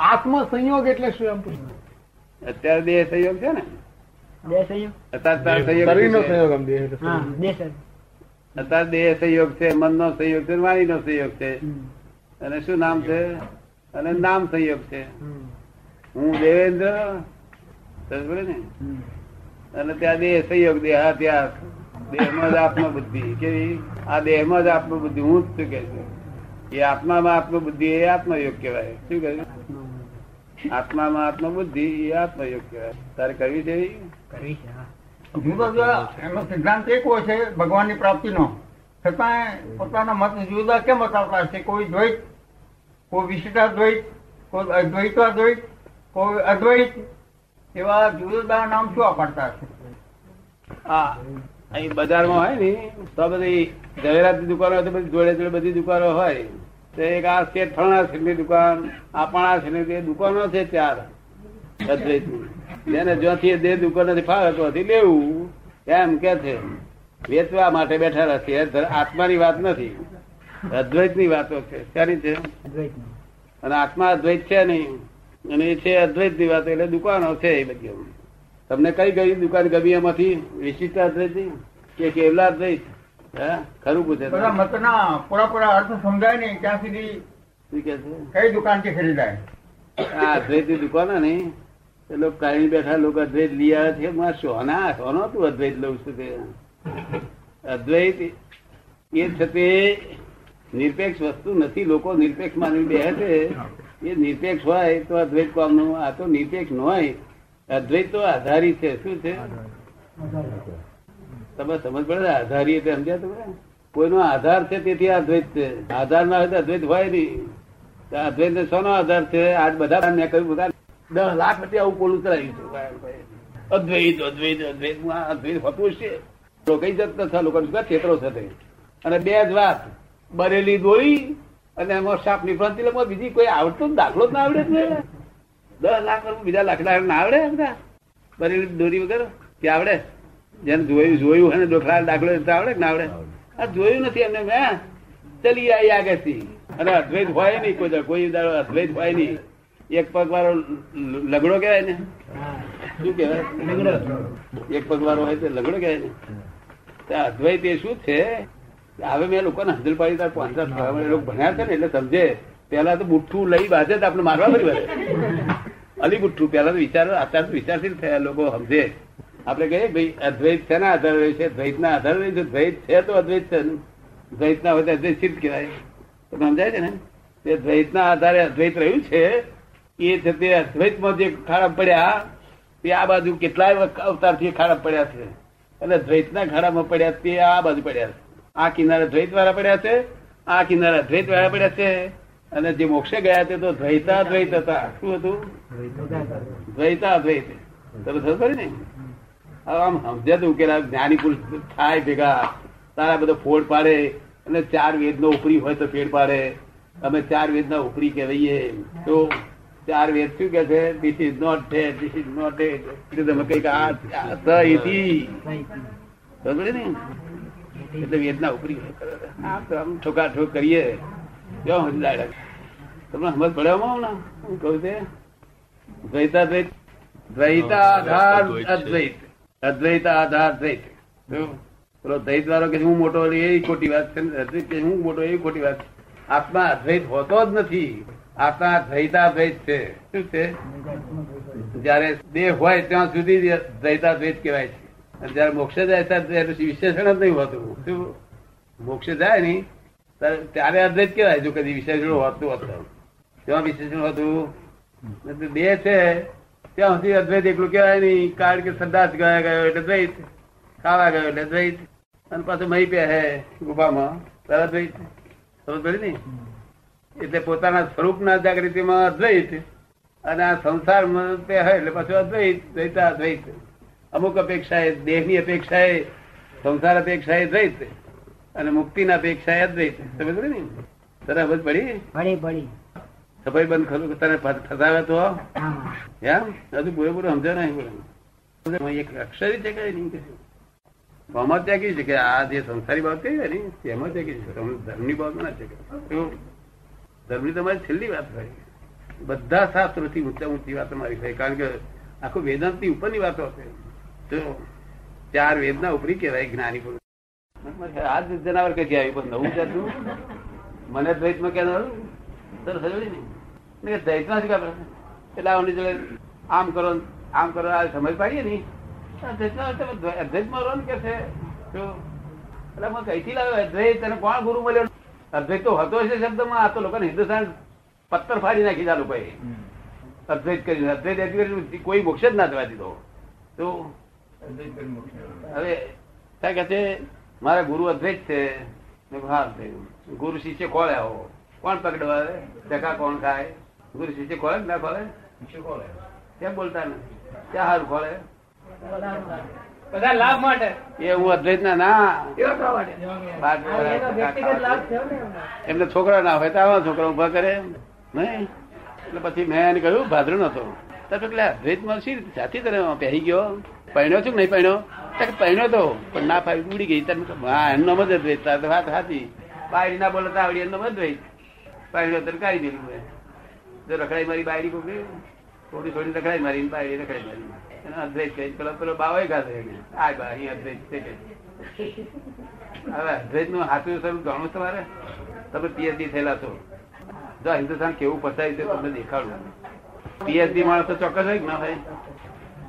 આત્મ સંયોગ એટલે શું એમ અત્યારે દેહ સંયોગ છે ને. દેહ સંયોગ? અત્યારે સંયોગ છે. દેહ હા સંયોગ. છે વાણી નો સંયોગ છે. અને શું નામ છે? અને નામ સંયોગ છે. હું દેવેન્દ્ર ને? અને ત્યાં દેહ સંયોગ દેહાત્યાસ દેહમાં જ આત્મબુદ્ધિ. કેવી? આ દેહમાં જ આત્મબુદ્ધિ. હું જ શું કે છે? એ આત્મામાં આત્મબુદ્ધિ એ આત્મયોગ કહેવાય. શું કહ્યું આત્મામાં આત્મબુદ્ધિ એ આત્મયોગ કહેવાય તારે કરવી છે? કરવી છે હા. જુદા જુદા એનો સિદ્ધાંત એક હોય છે ભગવાનની પ્રાપ્તિનો. છતાં પોતાના મત જુદા કેમ બતાવતા છે કોઈ દ્વૈત કોઈ વિશિષ્ટાદ્વૈત કોઈ અદ્વૈતાદ્વૈત કોઈ અદ્વૈત એવા જુદા જુદા નામ શું અપાડતા છે હા અહીં બજારમાં હોય ને તો બધી ઝવેરાતની દુકાનો બધી જોડે જોડે બધી દુકાનો હોય. તો એક આ છે ફળના દુકાન આ છે શેઠની તે દુકાનો છે ચાર. અદ્વૈતની જેને જ્યાંથી જે દુકાનોથી ફાવે ત્યાંથી લેવું. એમ કે છે વેચવા માટે બેઠા નથી આત્માની વાત નથી. અદ્વૈતની વાતો છે. શાની છે? અને આત્મા અદ્વૈત છે નહીં. અને એ છે અદ્વૈતની વાત એટલે દુકાનો છે એ બધી. તમને કઈ ગઈ દુકાન ગમી એમાંથી? વિશિષ્ટ અદ્વૈત કે કેવલા અદ્વૈત? ખરું પૂછે મતના પૂરા પૂરા અર્થ સમજાય નહીં ત્યાં સુધી શું કે છે? કઈ દુકાનથી ખરીદાય? આ અદ્વૈતની દુકાન ને એ લોકો કાઢી બેઠા લોકો અદ્વૈત લઈ આવે છે. માં સોના સોનો તું અદ્વૈત લઉં છું તે. અદ્વૈત એ છે તે નિરપેક્ષ વસ્તુ નથી લોકો નિરપેક્ષ માની બે છે. એ નિરપેક્ષ હોય તો અદ્વૈત કામનું આ તો નિરપેક્ષ ન હોય. અદ્વૈત તો આધારી છે. શું છે? તમે સમજ પડે આધારી એટલે સમજ્યા તમે? કોઈનો આધાર છે તેથી અદ્વૈત. છે આધાર ના હોય તો અદ્વૈત હોય નહીં. અદ્વૈત ને શોનો આધાર છે? આજ બધા મેં કહ્યું બધા દસ લાખ રૂપિયા આવું પોલું કરાવ્યું છે? અદ્વૈત અદ્વૈત અદ્વૈત. અદ્વૈત હોતું છે. કઈ જત નથી લોકો ક્ષેત્રો સાથે અને બે જ વાત. બરેલી દોરી અને એમાં સાપની એમાં બીજી કોઈ આવડતો દાખલો જ ના આવડે ને? દસ લાખ બીજા લાખ ના આવડે બધા બરેલી દોરી વગર? કે આવડે? જેને જોયું જોયું હોય ને ડોખલા દાખલો આવડે કે ના આવડે? આ જોયું નથી એમને મેં ચલી આવી આગળથી અને અદ્વૈત હોય નહીં કોઈ કોઈ દાડો અદ્વૈત હોય નહીં. એક પગ વાળો લગડો કહેવાય ને. શું કહેવાય? એક પગ વાળો હોય તો લગડો કહેવાય ને. અદ્વૈત એ શું છે? હવે મેં લોકોને હંજલ પાડી તાર પાંચસો લોકો ભણ્યા છે ને એટલે સમજે. પેલા તો બુઠ્ઠું લઈ બાજે તો આપણે મારવા ફરી વળે. અલી બુઠ્ઠું. પેલા તો વિચાર અત્યારે તો વિચારશીલ થયા લોકો સમજે. આપણે કહીએ ભાઈ અદ્વૈત છે ના રહ્યું છે? દ્વૈત ના આધાર રહ્યું છે. દ્વૈત છે તો અદ્વૈત છે દ્વૈત ના હોય અદ્વૈત સિદ્ધ કહેવાય? તો સમજાય છે ને? તે દ્વૈત ના આધારે અદ્વૈત રહ્યું છે. એ છે તે અદ્વૈતમાં જે ખાડા પડ્યા, તે આ બાજુ કેટલાય અવતારથી ખાડા પડ્યા છે. અને દ્વૈતના ખાડામાં પડ્યા તે આ બાજુ પડ્યા છે. આ કિનારે દ્વૈત વાળા પડ્યા છે, આ કિનારે અદ્વૈત વાળા પડ્યા છે. અને જે મોક્ષે ગયા તે તો દ્વૈતા દ્વૈત હતા શું હતું? દ્વૈતા દ્વૈત તમે ખબર ને? આમ સમજે તું કે જ્ઞાની પુરુષ થાય ભેગા. તારા બધો ફોડ પાડે અને ચાર વેદ નો ઉપરી હોય તો ફેડ પાડે. અમે ચાર વેદ ના ઉપરી કહેવાઈએ. તો ચાર વેદ શું કે છે? This is not dead this is not dead એટલે તમે કંઈક આ આ સ ઇતિ ખબર પડી ને એટલે વેદ ના ઉપરી આમ તો આમ ઠોકા ઠોક કરીએ. કેવો સમજ લાગે. તમને સમજ પડે હું કહું છે. દ્વૈતા દ્વૈત દ્વૈતા અદ્વૈત. અદ્વૈત આધાર દ્વૈત પેલો દ્વૈત વાળો કે હું મોટો એ ખોટી વાત છે અદ્વૈત કે હું મોટો એ ખોટી વાત આત્મા અદ્વૈત હોતો જ નથી. આત્મા દ્વૈતા દ્વૈત છે. શું છે? જયારે દેહ હોય ત્યાં સુધી જ દ્વૈતા કહેવાય છે. અને જયારે મોક્ષે જાય ત્યારે વિશેષણ જ નહીં હોતું. શું? મોક્ષે જાય નહીં. ત્યારે- અદ્વૈત કહેવાય જો કદી વિશેષણ હોતું હોતું તેમાં વિશેષણ હોતું? બે છે. ત્યાં સુધી અદ્વૈત એકલું કહેવાય નહીં, કારણ કે સંદાસ ગયા ગયો એટલે દ્વૈત ખાવા ગયો એટલે દ્વૈત, અને પાછું મહી પે હે ગુફામાં દ્વૈત સમજ પડી ને? એટલે પોતાના સ્વરૂપના જાગૃતિમાં અદ્વૈત, અને આ સંસારમાં તે હોય એટલે પાછું અદ્વૈત, દ્વૈતા અદ્વૈત. અમુક અપેક્ષાએ દેહની અપેક્ષાએ, સંસાર અપેક્ષાએ દ્વૈત, અને મુક્તિના અપેક્ષાએ અદ્વૈત. સમજ પડી ને? તને પડી? પડી પડી. સફાઈ બંધ ખરું તને ફસાવે તો? એમ હજુ પૂરેપૂરું સમજો નહીં બોલે. એક અક્ષરી છે કઈ નહીં કશું ત્યાગી છે કે આ જે સંસારી બાબત કહી ને તેમાં ત્યાગી છે ધર્મની બાબત ના છે ધર્મની તમારી છેલ્લી વાત હોય. બધા શાસ્ત્રોથી ઊંચા ઊંચી વાત મારી થાય કારણ કે આખું વેદાંતની ઉપરની વાતો છે. તો ચાર વેદના ઉપરી કહેવાય જ્ઞાની પુરુષ. આ જ જનાવર કઈ આવી પણ નવું જતું મને દ્વૈતમાં કહેનાર? સરસ થયેલી ને કે દ્વૈતમાં શું એટલે આવની જોડે આમ કરો આમ કરો આ સમજ પાડીએ ને. અદ્વૈતમાં રહો ને કે છે એટલે હું કઈથી લાવ્યો? અદ્વૈત તને કોણ ગુરુ મળ્યો? અદ્વૈત તો હતો છે શબ્દમાં. આ તો લોકોને હિન્દુસ્તાન પથ્થર ફાડી નાખી આ લોકોએ. અદ્વૈત કરી અદ્વૈત એથી કોઈ મોક્ષ જ ના થવા દીધો. તો હવે ત્યાં કે છે મારા ગુરુ અદ્વૈત છે. હા ગુરુ શિષ્ય કોણ આવો? કોણ પકડવા ધક્કા કોણ ખાય? ગુરુ શિષ્ય ખોલે ના ખોલે? કેમ બોલતા નથી? ક્યાં હાલ ખોલે? બધા લાભ માટે. એ હું અદ્વૈત ના ના. એમને. છોકરા ના હોય તો આવા છોકરા ઊભા કરે નહીં? એટલે પછી મેં એને કહ્યું ભાદરો નતો એટલે અદ્વૈતમાં શી રીતે? સાથી તને પહેરી ગયો? પહેણ્યો છું કે નહીં પહેણ્યો તો કે પહેણ્યો તો પણ ના ફાવી ઉડી ગઈ. તને હા એમનો મત અદ્વૈત તાર તો વાત હાથી બાયડી ના બોલે તો આવડી એમનો મત પહેણ્યો તો દીધું મેં જો રખડાઈ મારી બાયડી કોકે, થોડી થોડી રખડાઈ મારી બાયડી રખડાઈ મારી. એને અદ્વૈત કહી પેલો પેલો બાવાય એને. આ બા અહીં અદ્વૈત છે કે. હવે અદ્વૈતનું હાથું સ્વરૂપ જાણવું તમારે? તમે પીએચડી થયેલા છો. જો હિન્દુસ્તાન કેવું પસાય છે, તમને દેખાડું. પીએચડી માણસ તો ચોક્કસ હોય કે ના હોય?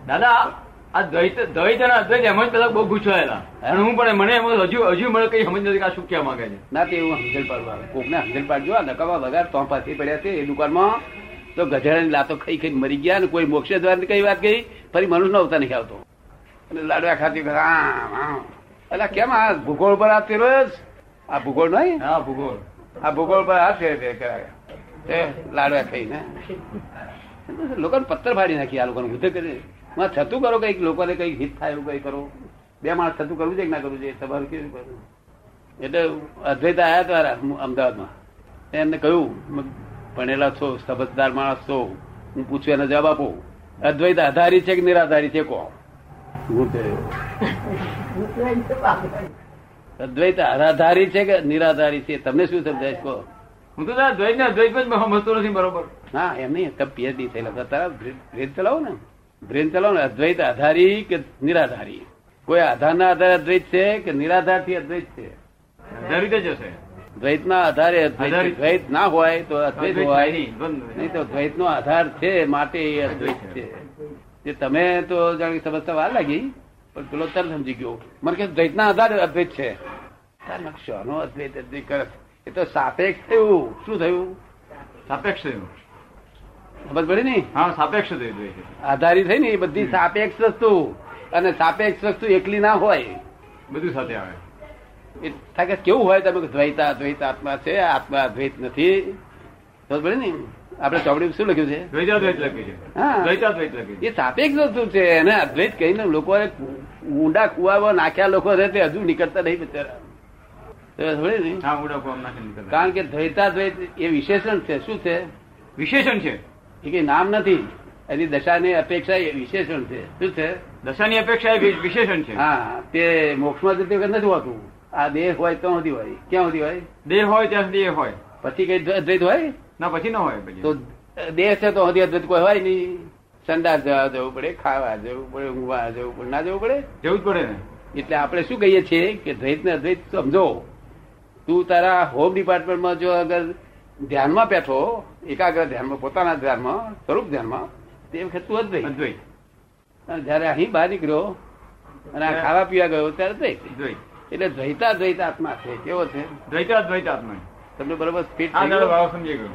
દાદા આ દ્વૈત દ્વૈત અને અદ્વૈત એમ જ પેલા બહુ ગુચવાયેલા અને હું પણ મને એમ હજુ હજુ મને કઈ સમજ નથી કે આ શું કહેવા માંગે છે. ના તે એવું હંજલ પાડવા કોક ને હંજલ પાડજો આ નકામા વગર તો પાછી પડ્યા છે એ દુકાનમાં. તો ગધેડાની લાતો ખાઈ ખાઈ મરી ગયા ને કોઈ મોક્ષ દ્વાર કઈ વાત ગઈ ફરી મનુષ્ય નવતા નહીં આવતો. અને લાડવા ખાતી એટલે. કેમ આ ભૂગોળ પર આ તેરો? આ ભૂગોળ નહીં? હા ભૂગોળ. આ ભૂગોળ પર આ ફેર લાડવા ખાઈને. લોકોને પથ્થર ફાડી નાખી આ લોકોને ઉધે કરી. માં છતું કરો કંઈક? લોકોને કંઈક હિત થાય એવું કઈ કરો? બે માણસ છતું કરવું છે કે ના કરવું છે? તમારું કેવું કરવું? એટલે અદ્વૈત આવ્યા હતા અમદાવાદમાં. એમને કહ્યું ભણેલા છો સમજદાર માણસ છો. હું પૂછું એનો જવાબ આપો. અદ્વૈત આધારી છે કે નિરાધારી છે કહો હું અદ્વૈત આધારી છે કે નિરાધારી છે? તમને શું સમજાય છે? કહો. હું તો અદ્વૈત દ્વૈત ને અદ્વૈત જ સમજતો નથી બરોબર. હા એમ નહીં તમે પીએચડી થયેલા. તારા ભેદ ચલાવો ને. બ્રેન ચલાવો ને અદ્વૈત આધારી કે નિરાધારી? કોઈ આધારના આધારે અદ્વૈત છે કે નિરાધારથી અદ્વૈત છે? આધારિત જ હશે. દ્વૈત ના આધારે અદ્વૈત દ્વૈત ના હોય તો અદ્વૈત હોય. નહીં, તો દ્વૈત નો આધાર છે માટે એ અદ્વૈત છે. જે તમે તો જાણે સમજતા વાર લાગી પણ પેલો તરત સમજી ગયો. મને કે દ્વૈત ના આધારે અદ્વૈત છે. શાનો અદ્વૈત અદ્વૈત કરે. એ તો સાપેક્ષ થયું. શું થયું? સાપેક્ષ થયું. ખબર પડી ને? હા સાપેક્ષ થયું દ્વૈત આધારી થઈ ને એ બધી સાપેક્ષ વસ્તુ. અને સાપેક્ષ વસ્તુ એકલી ના હોય. બધું સાથે આવે. એ થાય કેવું હોય? તમે દ્વૈતા દ્વૈત આત્મા છે આત્મા દ્વૈત નથી. ખબર પડે ને? આપણે ચોપડી શું લખ્યું છે? દ્વૈતાદ્વૈત લખ્યું છે. હા. દ્વૈતાદ્વૈત લખ્યું એ સાપેક્ષ વસ્તુ છે. એને અદ્વૈત કહીને લોકોએ ઊંડા કુવામાં નાખ્યા લોકો રહે તે હજુ નીકળતા નહીં બિચારા. કારણ કે દ્વૈતાદ્વૈત એ વિશેષણ છે. શું છે? વિશેષણ છે. એ કઈ નામ નથી. એની દશાની અપેક્ષા એ વિશેષણ છે. શું છે? દશાની અપેક્ષા એ વિશેષણ છે. હા તે મોક્ષમાં જતી વખત નથી હોતું. આ દેહ હોય તો સુધી હોય. ક્યાં સુધી હોય? દેહ હોય ત્યાં સુધી એ હોય. પછી કઈ દ્વ- અદ્વૈત હોય? ના પછી ન હોય તો દેહ છે તો સુધી અદ્વૈત કોઈ હોય નહીં. સંડાસ જવા જવું પડે ખાવા જવું પડે ઊંઘવા જવું પડે ના જવું પડે? જવું જ પડે ને. એટલે આપણે શું કહીએ છીએ કે દ્વૈત ને અદ્વૈત સમજો. તું તારા હોમ ડિપાર્ટમેન્ટમાં જો અગર ધ્યાનમાં બેઠો એકાગ્ર ધ્યાનમાં પોતાના ધ્યાનમાં સ્વરૂપ ધ્યાનમાં તે વખત તું અદ્વૈત અદ્વૈત. અને જયારે અહીં બહાર નીકળ્યો અને આ ખાવા પીવા ગયો ત્યારે દ્વૈત. દ્વૈત. એટલે દ્વૈતા દ્વૈત આત્મા છે. કેવો છે? દ્વૈતાદ્વૈત આત્મા તમને બરોબર સ્પીડ સમજી ગયો.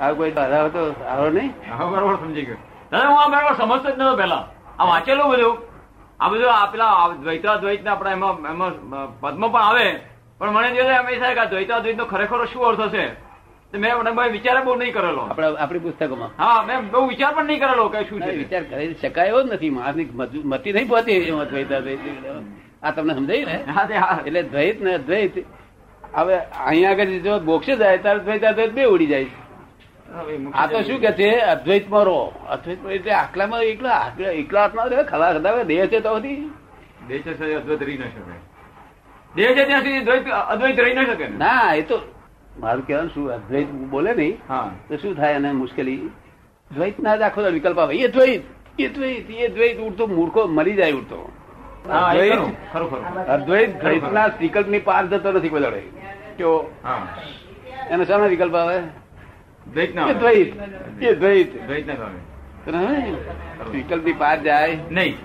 આ કોઈ હરાવ તો હારો નહીં? હા બરાબર સમજી ગયો. દાદા હું આ બરાબર સમજતો જ નતો પેલા આ વાંચેલું બધું. આ બધું આ પેલા દ્વૈતાદ્વૈત ને આપણા એમાં એમાં પદ્મ પણ આવે. પણ મને જે હંમેશા કે આ દ્વૈતાદ્વૈત નો ખરેખર શું અર્થ હશે? મેં મને વિચાર બહુ નહીં કરેલો. આપણા આપણી પુસ્તકોમાં. હા મેં બહુ વિચાર પણ નહીં કરેલો કે શું છે વિચાર કરી શકાય એવો જ નથી. માણસની મતી નહીં પહોંચી એમાં દ્વૈત આ તમને સમજાય ને? એટલે દ્વૈત ને અદ્વૈત. હવે અહીંયા આગળ જો મોક્ષે જાય ત્યારે દ્વૈત અદ્વૈત બે ઉડી જાય. આ તો શું કે છે? અદ્વૈતમાં રહો અદ્વૈત એટલે આટલામાં એકલા એકલા હાથમાં રહે? ખલા ખલા દેહ છે તો હતી દેહ છે અદ્વૈત રહી ન શકે. દેહ છે ત્યાં સુધી અદ્વૈત રહી ન શકે ના એ તો મારું કહેવાનું શું અદ્વૈત બોલે નહીં તો શું થાય એને મુશ્કેલી? દ્વૈત ના જ આખો વિકલ્પ આવે. એ દ્વૈત એ દ્વૈત એ દ્વૈત ઉડતો મૂર્ખો મરી જાય ઉડતો. અદ્વૈત દ્વૈત દ્વૈતના વિકલ્પની પાર જતો નથી કોઈ દાડો. હા. એનો શાનો વિકલ્પ આવે? દ્વૈત ના એ દ્વૈત એ દ્વૈત. દ્વૈત ના વિકલ્પની પાર જાય? નહીં.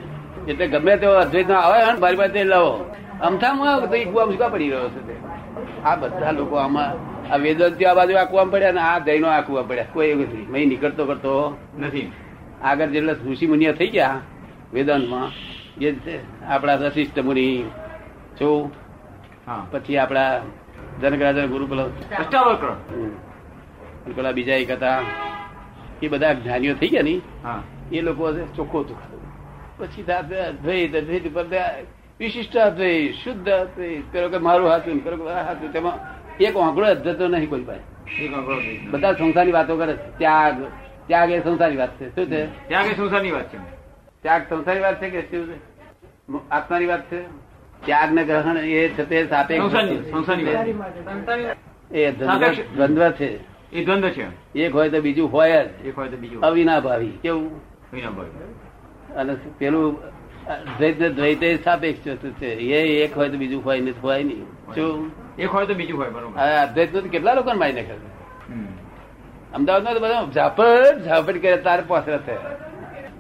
એટલે ગમે તેવો અદ્વૈત ના આવે ને મારી પાસે લાવો. અમથામાં તો એ કુવામાં શું પડી રહ્યો છે તે? આ બધા લોકો આમાં આ વેદાંતિ આ બાજુ આ પડ્યા ને આ જૈનો આ કુવા પડ્યા. કોઈ એવું નથી. મેં નીકળતો કરતો નથી. આગળ જેટલા ઋષિ મુનિયા થઈ ગયા વેદાંતમાં એ આપણા વશિષ્ઠ મુનિ શું પછી આપણા જનકરાજન ગુરુ પેલો પેલા બીજા એક હતા. એ બધા જ્ઞાનીઓ થઈ ગયા ની. એ લોકો ચોખ્ખો ચોખ્ખો. પછી વિશિષ્ટ અદ્વૈત શુદ્ધ અદ્વૈત કરો કે મારું હાથું કરો કે હાથું તેમાં એક આંકડો અદ્વૈતો નહીં કોઈ પાસે. બધા સંસારની વાતો કરે છે. ત્યાગ ત્યાગ એ સંસારની વાત છે. શું છે? ત્યાગ એ સંસારની વાત છે. ત્યાગ સંસારની વાત છે કે શું છે? આત્માની વાત છે? ત્યાગ ને ગ્રહણ એ છે તે સાપેક્ષ સંસારની સંસારની વાત. છે. એ દ્વંદ્વ છે. એ દ્વંદ્વ છે. એક હોય તો બીજું હોય જ. એક હોય તો બીજું અવિનાભાવી. કેવું? અવિનાભાવી. ભાવે. અને પેલું દ્વૈત ને દ્વૈતે સાપેક્ષ વસ્તુ છે એ એક હોય તો બીજું હોય નહીં હોય નહીં. શું? એક હોય તો બીજું હોય બરોબર. હા અદ્વૈતનું કેટલા લોકો મારી નાખે અમદાવાદમાં તો બધા ઝાપટ ઝાપટ કરે તારે પાછળ થયા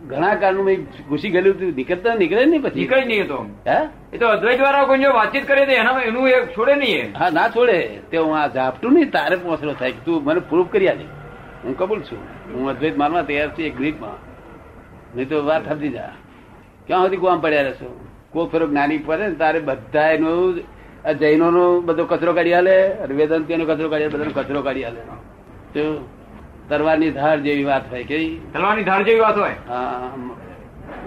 ઘણા કારનું મેં ઘૂસી ગયેલું હતું. નીકળતા નીકળે નહીં પછી. નીકળે નહીં તો. હે? એ તો અદ્વૈત વાળા કોઈ જો વાતચીત કરે તો એના એનું એ છોડે નહીં હા ના છોડે. તે હું આ ઝાપટું નહીં તારે પહોંચલો થાય. તું મને પ્રૂફ કરી આલી. હું કબૂલ છું. હું અદ્વૈત માનવા તૈયાર છું એક ગ્રીકમાં. નહીં તો વાત સમજી જા. ક્યાં સુધી કોમ પડ્યા રહેશો? કોઈ ફેરો જ્ઞાની પડે ને તારે બધા એનું જૈનો જૈનોનો બધો કચરો કાઢી હાલે અને વેદાંતિનો કચરો કાઢી બધાનો કચરો કાઢી હાલે તો તરવાની ધાર જેવી વાત હોય કે તરવાની ધાર જેવી વાત હોય?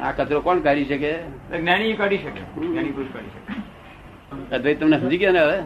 આ કચરો કોણ કાઢી શકે? જ્ઞાની કાઢી શકે. જ્ઞાની પુરુષ કાઢી શકે. અદ્વૈત તમને સમજી ગયા ને હવે?